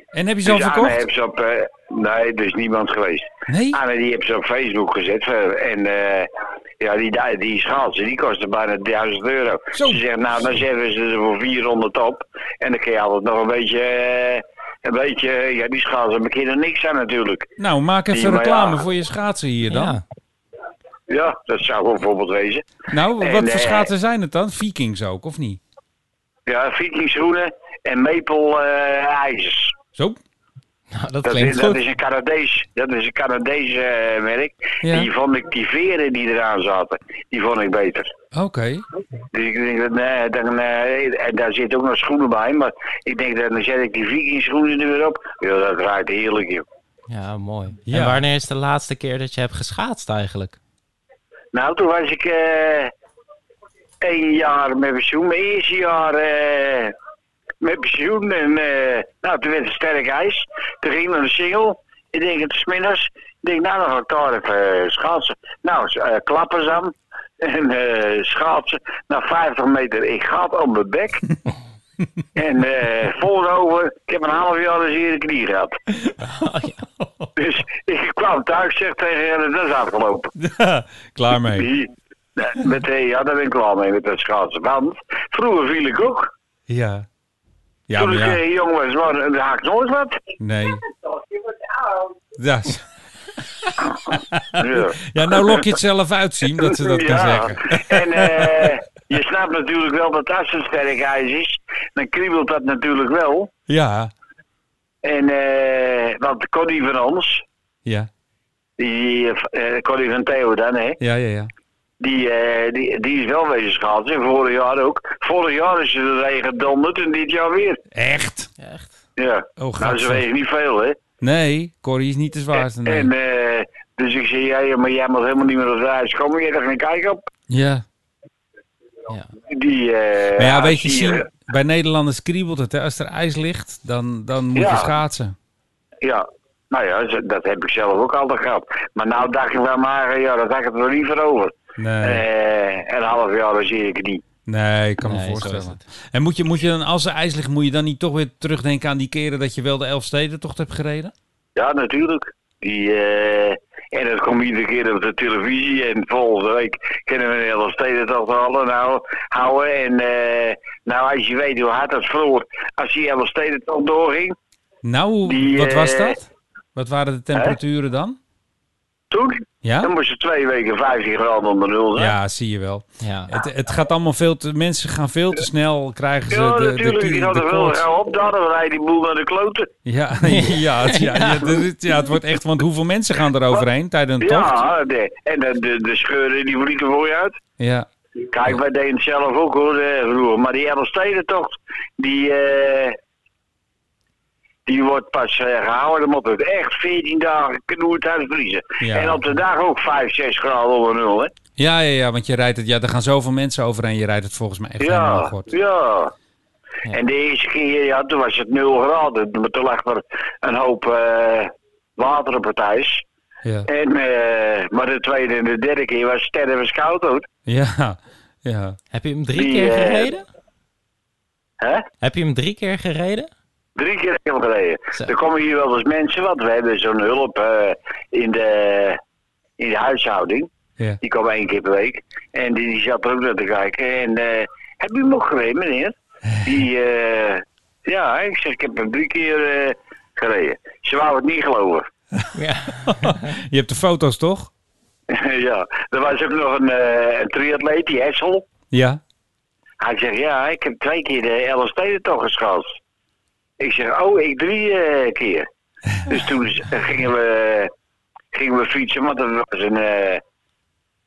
En heb je ze al Dus Anne verkocht? heeft ze op, nee, er is niemand geweest. Nee? Anne die heeft ze op Facebook gezet. En eh, ja, die, die, schaatsen, die kosten bijna 1000 euro. Zo. Ze zegt, nou, dan zetten ze er voor 400 op. En dan kun je altijd nog een beetje, een beetje, ja, die schaatsen beginnen er niks aan natuurlijk. Nou, maak even Die, reclame ja. voor je schaatsen hier dan. Ja. Ja, dat zou bijvoorbeeld wezen. Nou, En, wat voor eh, schaatsen zijn het dan? Vikings ook, of niet? Ja, vikingschoenen en maple eh ijzers. Zo? Nou, dat Dat, klinkt is, dat goed. is een Canadees, dat is een Canadees eh, merk. Ja. Die vond ik, die veren die eraan zaten, die vond ik beter. Oké. Dus ik denk dat, nee, dan, eh, en daar zitten ook nog schoenen bij, maar ik denk dat dan zet ik die vikingschoenen er weer op. Ja, dat ruikt heerlijk, joh. Ja, mooi. Ja. En wanneer is de laatste keer dat je hebt geschaatst eigenlijk? Nou, toen was ik eh één jaar met pensioen, mijn eerste jaar eh, met pensioen. En eh, nou, toen werd het sterk ijs. Toen ging naar de single. Ik denk, het is middags. Ik denk, nou, dan ga ik daar even eh, schaatsen. Nou, eh klappers aan. En schaatsen. Na 50 meter, ik ga op mijn bek. en eh voorover, ik heb een half jaar een zere knie gehad. Dus ik kwam thuis, zeg tegen hen, dat is afgelopen. Klaar mee. Met, ja, daar ben ik klaar mee met dat schaatsen. Want vroeger viel ik ook. Ja. Ja, Toen maar ja. eh, jong was, maar, dan haak ik nooit wat. Nee. Ja. Ja. ja, nou lok je het zelf uitzien dat ze dat kan zeggen. En eh, je snapt natuurlijk wel dat als het sterk ijs is, dan kriebelt dat natuurlijk wel. Ja. En, eh want Connie van ons, Ja. die, eh Connie van Theo dan, hè, Ja, ja, ja. Die, eh, die, die is wel wezen schaatsen. En vorig jaar ook. Vorig jaar is er regen donderd en dit jaar weer. Echt? Echt? Ja. Oh, nou, gaat ze wegen niet veel, hè. Nee, Corrie is niet de zwaarste. Nee. En, eh, dus ik zei, ja, ja, maar jij mag helemaal niet meer op de ijs komen. Jij daar geen kijk op. Ja. Ja. Die, eh, Maar ja, weet je, zien, bij Nederlanders kriebelt het. Hè? Als er ijs ligt, dan, dan moet Ja. je schaatsen. Ja, nou ja, dat heb ik zelf ook altijd gehad. Maar nou dacht ik wel maar, ja, dat had ik er nog niet voor over. Nee, Eh, een half jaar, dan zie ik het niet. nee ik kan me Nee, voorstellen. En moet je, moet je dan, als er ijs ligt, moet je dan niet toch weer terugdenken aan die keren dat je wel de Elfstedentocht hebt gereden? Ja, natuurlijk. Die, eh, en dat komt iedere keer op de televisie. En volgende week kunnen we de hele steden toch al nou, houden. En eh, nou, als je weet hoe hard dat vroeger, als die hele steden toch doorging. Nou, Die, wat was dat? Wat waren de temperaturen dan? Toen, dan Ja? moest je twee weken 15 graden onder nul zijn. Ja, zie je wel. Ja. Het, het gaat allemaal veel te... Mensen gaan veel te snel, krijgen ze Ja, de, de, natuurlijk. de, Die de, er op. Daar dan rijdt die boel naar de kloten. Ja, ja, het, ja, ja, er is- ja, het wordt echt... Want hoeveel mensen gaan er overheen tijdens een tocht? Ja, de, en de, de, de scheuren die vliegen voor je uit. Ja, Kijk, wij deden het zelf ook hoor, eh, vroeger. Maar die Elfstedentocht, die, eh, die wordt pas eh, gehouden. Dan moet het echt 14 dagen knoertijd vriezen. Ja. En op de dag ook 5, 6 graden onder nul, hè? ja, ja, ja, want je rijdt het... Ja, er gaan zoveel mensen overheen. Je rijdt het volgens mij echt helemaal Ja, goed. ja. En de eerste keer, ja, toen was het 0 graden. Maar toen lag er een hoop eh, water op het ijs. Ja, En, eh, maar de tweede en de derde keer was sterven koud hoor. ja, ja. Heb je hem drie Die, keer gereden? Hè? Heb je hem drie keer gereden? Drie keer heb gereden. Zo. Er komen hier wel eens mensen, want we hebben zo'n hulp eh, in, de, in de huishouding. ja. Die komen één keer per week. En die, die zat er ook naar te kijken. En eh heb je hem ook gereden, meneer? Die, eh, ja, ik zeg, ik heb hem drie keer eh, gereden. Ze wou het niet geloven. Ja. Je hebt de foto's, toch? ja, er was ook nog een, eh een triatleet, die Essel. Ja. Hij zegt, ja, ik heb twee keer de LSD toch geschat. Ik zeg, oh, ik drie eh, keer. dus toen gingen we, gingen we fietsen, want dat was een, eh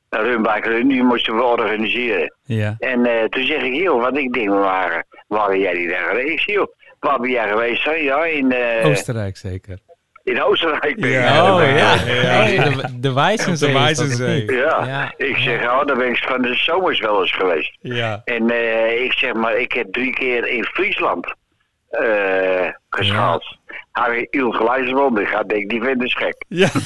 een runbike run, die moesten we organiseren. Ja. En eh, toen zeg ik, joh, wat ik denk, waar, waar ben jij die daar geweest? Joh, waar ben jij geweest? hè? Ja, in, Oostenrijk zeker. in Oostenrijk ben ik. Ja. Oh ja, de, de Wijzenzee. De Wijzenzee. Ja. Ja. Ik zeg, oh, daar ben ik van de zomers wel eens geweest. Ja. En eh, ik zeg maar, ik heb drie keer in Friesland eh geschaald. Hij hield gelijk rond. Ik ga denk, die vindt is gek. Ja.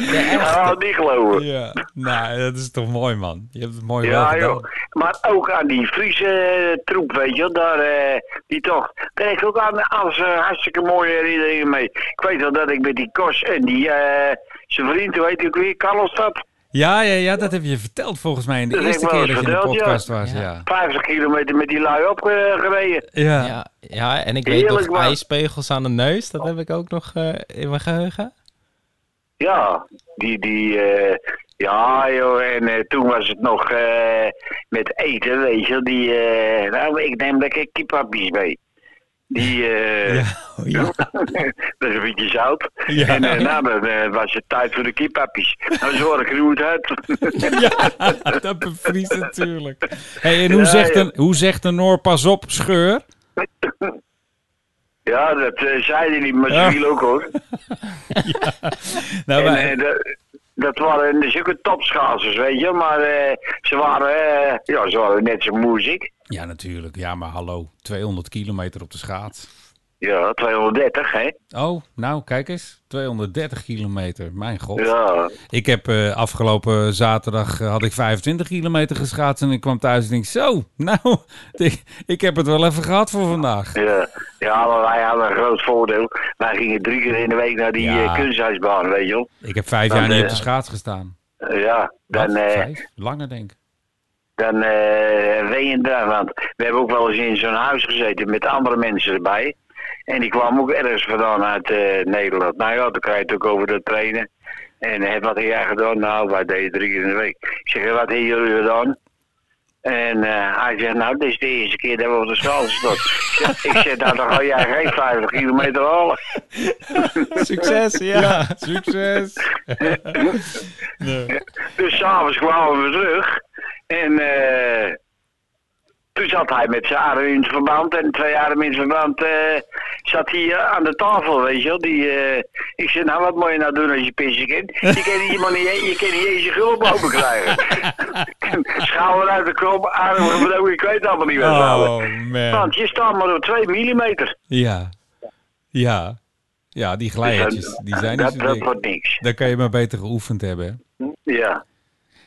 Ja, niet geloven. ja. Nou, dat is toch mooi, man. Je hebt het mooi wel Ja, gedaan. joh. Maar ook aan die Friese eh, troep, weet je, wel, daar, eh, die toch. Daar heb ik ook aan alles hartstikke mooie herinneringen mee. Ik weet wel dat ik met die Kos en die, eh, zijn vriend, hoe heet hij ook weer, Carlos dat, Ja, ja, ja, dat heb je verteld volgens mij in de Dat eerste keer dat je in de ja. podcast was. Ja. Ja. 50 kilometer met die lui opgereden. Ja. Ja, ja, en ik weet Heerlijk, nog man. ijspegels aan de neus. Dat heb ik ook nog eh, in mijn geheugen. Ja, die, die, eh, ja joh, en eh, toen was het nog eh, met eten, weet je wel, die, eh, nou, ik neem lekker kipappies mee. Die, eh, Ja. Oh, ja. dat is een beetje zout. Ja. En nou, dan eh, was het tijd voor de kipappies. Nou, zo ik er goed uit. ja, dat bevriest natuurlijk. Hey, en hoe, zegt een, hoe zegt een Noor pas op, scheur? ja, dat zei hij niet, maar Ja. ze viel ook hoor. Nou, en, wij- dat, waren zulke topschaatsers, weet je. Maar eh, ze, waren, eh, ja, ze waren net zo moe als ik. ja, natuurlijk. Ja, maar hallo. 200 kilometer op de schaats. Ja, 230, hè. Oh, nou, kijk eens. 230 kilometer. Mijn god. Ja, Ik heb eh, afgelopen zaterdag eh, had ik 25 kilometer geschaatst en ik kwam thuis en denk zo, nou, ik, ik heb het wel even gehad voor vandaag. ja. ja, maar wij hadden een groot voordeel. Wij gingen drie keer in de week naar die Ja. eh, kunsthuisbaan, weet je wel. Ik heb vijf Dan, jaar niet op de schaats gestaan. Ja, dan, Vijf? Langer denk ik. dan eh ween je daar. Want we hebben ook wel eens in zo'n huis gezeten met andere mensen erbij. En die kwamen ook ergens vandaan uit eh, Nederland. Nou ja, dan krijg je het ook over dat trainen. En eh, wat heb jij gedaan? Nou, wij deden drie keer in de week. Ik zeg, wat hebben jullie gedaan? En eh, hij zegt, nou, dit is de eerste keer dat we op de schaal staan. ik zeg, ik zeg, nou, dan ga jij geen 50 kilometer halen. Succes, ja. Succes! nee. Dus s'avonds kwamen we terug. En eh, toen zat hij met zijn arm in het verband. En twee armen in het verband eh, zat hij eh, aan de tafel, weet je wel. Die, eh, ik zei, nou wat moet je nou doen als je pissen kent? Je kan iemand niet, je kan niet eens je gulp open krijgen. Schouwen uit de krop, arm gebroken, ik weet allemaal niet wat. Oh man. Want je staat maar op 2 millimeter. Ja. Ja. Ja, die glijertjes, die zijn niet dat, zo dat wordt niks. Dan kan je maar beter geoefend hebben. hè. Ja,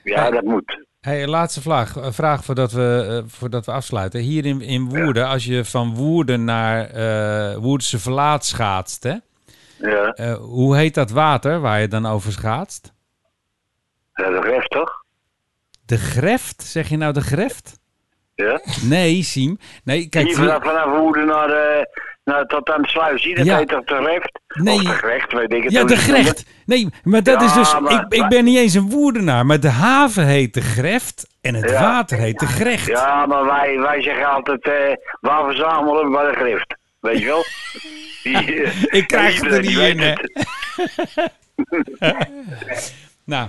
ja dat moet. Hey, laatste vraag, eh, vraag voordat, we, eh, voordat we afsluiten. Hier in, in Woerden, als je van Woerden naar eh Woerdense Verlaat schaatst, hè? Ja, hoe heet dat water waar je dan over schaatst? is recht toch? De Greft? Zeg je nou de Greft? Ja. Nee, Siem. Nee, kijk. Hier vanaf, vanaf Woerden naar, naar tot aan de sluis. Dat Ja. heet toch de recht? Nee. Of de gerecht, weet ik het Ja. Grecht. Nee, maar dat Ja, is dus... maar- ik, ik ben niet eens een Woerdenaar, maar de haven heet de Greft en het Ja. water heet de Grecht. Ja, maar wij, wij zeggen altijd, eh waar verzamelen we bij de grift. Weet je wel? Die, eh, Ik krijg het er iedereen niet in, hè. Nou,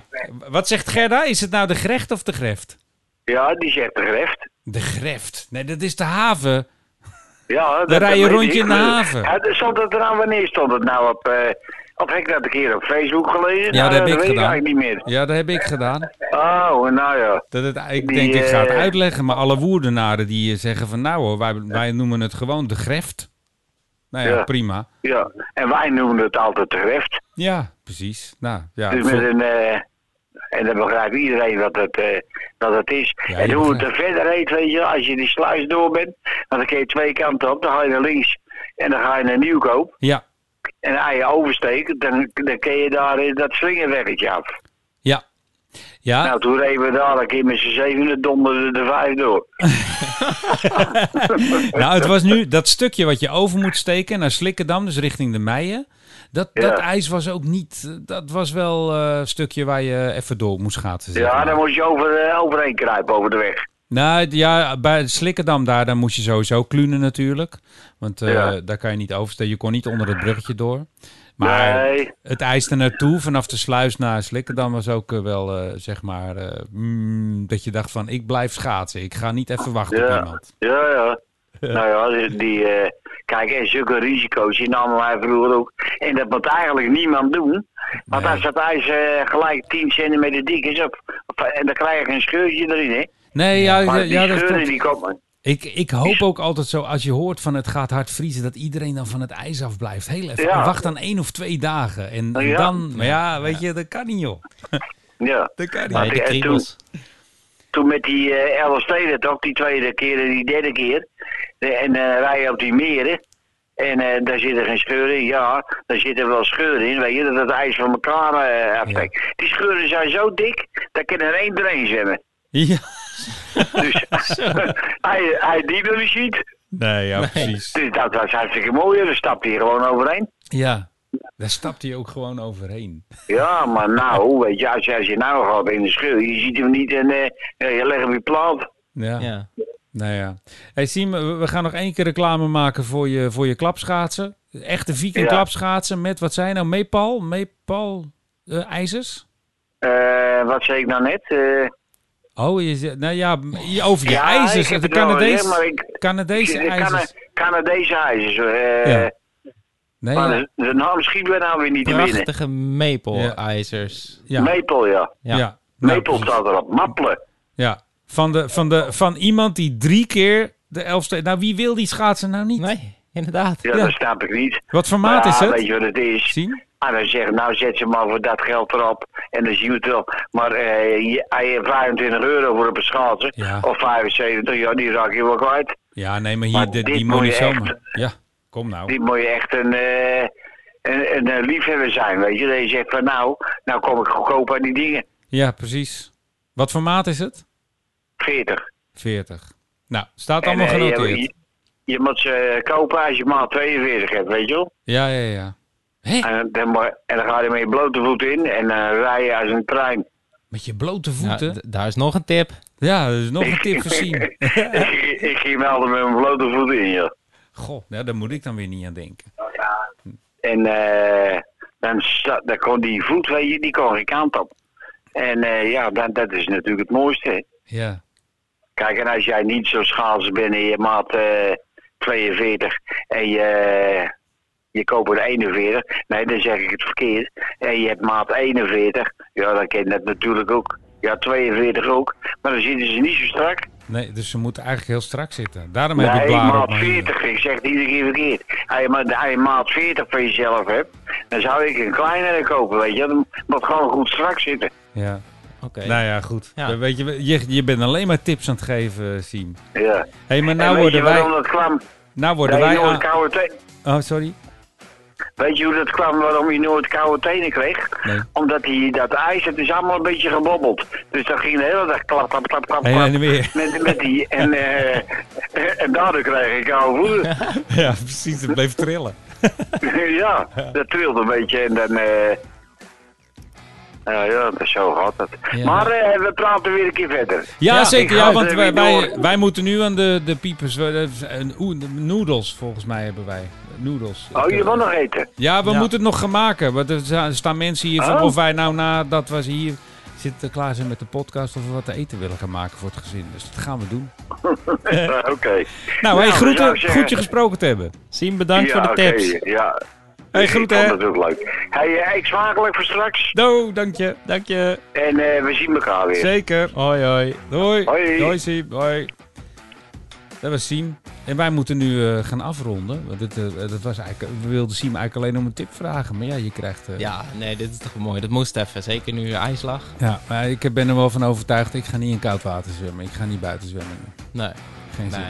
wat zegt Gerda? Is het nou de Grecht of de Greft? Ja, die zegt de grift. De Greft. Nee, dat is de haven. Ja, Dan rij je rondje ik. in de haven. Ja, stond het er nou, wanneer stond het nou op... eh of heb ik dat een keer op Facebook gelezen? Ja, dat heb ik gedaan. ik eigenlijk niet meer. Ja, dat heb ik gedaan. Oh, nou ja. Dat het, ik Die, denk, ik ga het eh, uitleggen, maar alle Woerdenaren die eh, zeggen van nou hoor, wij, wij noemen het gewoon de Greft. Nou ja, Ja. prima. Ja, en wij noemen het altijd de grift. Ja, precies. Nou, ja, Dus met een, eh, en dan begrijpt iedereen wat het, eh, wat het is. Ja, en hoe het er verder heet, weet je, als je die sluis door bent, want dan kun je twee kanten op. Dan ga je naar links en dan ga je naar Nieuwkoop. ja, En als je oversteekt, dan, dan kun je daar eh, dat slingerweggetje af. ja. Ja, Nou, toen reden we daar een keer met z'n zevenen, donderden de vijf door. nou het was nu dat stukje wat je over moet steken naar Slikkerdam, dus richting de Meijen. Dat, Ja. dat ijs was ook niet, eh, dat was wel eh, een stukje waar je even door moest zeg Ja, dan moest je over, eh, overheen kruipen over de weg. Nou ja, bij Slikkerdam daar, daar moest je sowieso klunen natuurlijk. Want eh, Ja. daar kan je niet oversteken. Je kon niet onder het bruggetje door. Maar Nee, het ijs er naartoe, vanaf de sluis naar Slikkerdam, was ook eh, wel, eh, zeg maar, eh, mm, dat je dacht van, ik blijf schaatsen. Ik ga niet even wachten op ja, iemand. ja, ja. Nou ja, die, die, eh, Kijk, en zulke risico's, die namen wij vroeger ook. En dat moet eigenlijk niemand doen. Want Nee. als dat ijs eh, gelijk 10 centimeter dik is, of- en dan krijg je een scheurtje erin, hè. Nee, ja, Maar ja, die ja, dat die komen. Ik, ik hoop ook altijd zo, als je hoort van het gaat hard vriezen, dat iedereen dan van het ijs afblijft. Heel even. Ja. Wacht dan één of twee dagen. En, dan, maar ja, weet je, dat kan niet joh. Ja. Dat kan niet. Maar Nee, de en toen-. Toen met die eh LSD, toch, die tweede keer en die derde keer. En eh rij je op die meren. En eh, daar zitten geen scheuren in. Ja, daar zitten wel scheuren in. Weet je, dat het ijs van elkaar eh aftrekt. Die scheuren zijn zo dik, daar kan er één doorheen zwemmen. Ja. Dus hij, hij die er niet ziet. Nee, ja, precies. Dus dat was hartstikke mooi. Daar stapt hij gewoon overheen. Ja, daar stapt hij ook gewoon overheen. Ja, maar nou, weet je, als je, als je nou gaat in de scheur, je ziet hem niet en eh, je legt hem weer plat. Ja, Ja. Nou ja. Hey Siem, we gaan nog één keer reclame maken voor je, voor je klapschaatsen. Echte viking Ja. klapschaatsen met, wat zijn nou, meepal? Meepal eh, ijzers? Eh, wat zei ik nou net? Eh, Oh, je, zegt- nou ja, over je ja, ijzers. ik De wel Canadees, maar ik, Canadese de Cana- ijzers. Canadese ijzers. eh, Ja. Nee, Maar ja. de, de naam schiet me nou weer niet te binnen. Prachtige maple-ijzers. Ja. Maple, ja. Ja. Ja. Maple staat erop. Maple. Ja, van, de, van, de, van iemand die drie keer de Elfste... Nou, wie wil die schaatsen nou niet? Nee, inderdaad. Ja, Ja. dat snap ik niet. Wat voor maat Maar is ja, het? Weet je wat het is? Zien? En dan zeggen, nou zet ze maar voor dat geld erop. En dan zien we het wel. Maar eh, je, hij heeft 25 euro voor een schaatsen. Ja. Of 75, ja, die raak je wel kwijt. Ja, nee, maar hier, Maar die, dit die moet je niet echt- zomaar. Ja, kom nou. Die moet je echt een, eh, een, een, eh, liefhebber zijn, weet je. Dat je zegt van nou, nou kom ik goedkoop aan die dingen. Ja, precies. Wat voor maat is het? 40. 40. Nou, staat En, allemaal eh, je, genoteerd. je, je moet ze kopen als je maat 42 hebt, weet je wel. Ja, ja, ja. Hé, En dan, moet- en dan ga je met je blote voet in en dan rij je als een trein. met je blote Ja, voeten. daar is nog een tip. Ja, dat is nog een tip voorzien. ik, ik ging altijd met mijn blote voeten in, joh. Goh, ja, daar moet ik dan weer niet aan denken. En eh, dan, dan kon die voet, weet je, die kon geen kant op. En eh, ja, dan, dat is natuurlijk het mooiste. hè. Ja, Kijk, en als jij niet zo schaals bent in je maat eh 42 en je, je koopt een 41, nee, dan zeg ik het verkeerd. En je hebt maat 41, ja, dan ken je dat natuurlijk ook. Ja, 42 ook, maar dan zitten ze niet zo strak. nee, dus ze moeten eigenlijk heel strak zitten. Daarom heb ik blaren maat mijn 40, ik zeg het iedere keer verkeerd. Als je, ma- als je maat 40 van jezelf hebt, dan zou ik een kleinere kopen, weet je. Dan moet gewoon goed strak zitten. Ja. Oké. Nou ja, goed. Ja. Weet je, je, je bent alleen maar tips aan het geven, Siem. Ja. Hé, hey, maar en nou weet je worden wij... dat kwam? Nou worden wij nooit aan... koude Oh, sorry? Weet je hoe dat kwam waarom je nooit koude tenen kreeg? Nee. Omdat die, dat ijs, het is allemaal een beetje gebobbeld. Dus dat ging de hele dag klap, klap, klap, klap, en weer. Met, met die, en, eh, en daardoor kreeg ik koude voeten. Ja, precies. Het bleef trillen. ja, dat trilt een beetje en dan... eh ja, ja, dat is zo gaat het. Ja. Maar eh, we praten weer een keer verder. Ja, Ja, zeker. Ja, want wij, wij, moeten nu aan de, de piepers. Noedels, volgens mij, hebben wij. Noedels. Oh, je eh, wil nog eten? Ja, we Ja. moeten het nog gaan maken. Want er sta- staan mensen hier van Oh. of wij nou nadat we hier zitten klaar zijn met de podcast of we wat te eten willen gaan maken voor het gezin. Dus dat gaan we doen. Eh, Oké. Nou, Nou, hey, groeten. Goed je gesproken te hebben. Siem, bedankt Ja, voor de tips. Ja. Hey, Ik groeten, vond hè. het ook leuk. Hey, eh, ik smakelijk voor straks. Do, dank je. Dank je. En eh, we zien elkaar weer. Zeker. Hoi, hoi. Doei. Hoi. Doei, Siem. Hoi. Dat was Siem. En wij moeten nu eh, gaan afronden. Want dit, eh, dat was eigenlijk, we wilden Siem eigenlijk alleen om een tip vragen. Maar ja, je krijgt... eh, Ja, nee, dit is toch mooi. Dat moest even. Zeker nu ijslag. Ja, maar ik ben er wel van overtuigd. Ik ga niet in koud water zwemmen. Ik ga niet buiten zwemmen. Nee, Geen zin. nee,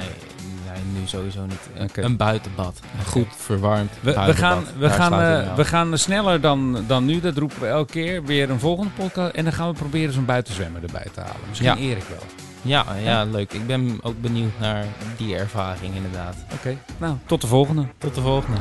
nee nu sowieso niet. Een buitenbad. Een goed verwarmd We, gaan, we, Daar gaan, eh, we gaan sneller dan, dan nu. Dat roepen we elke keer. Weer een volgende podcast. En dan gaan we proberen zo'n buitenzwemmer erbij te halen. Misschien Ja. Erik wel. Ja, ja, leuk. Ik ben ook benieuwd naar die ervaring inderdaad. Oké. Nou, tot de volgende. Tot de volgende.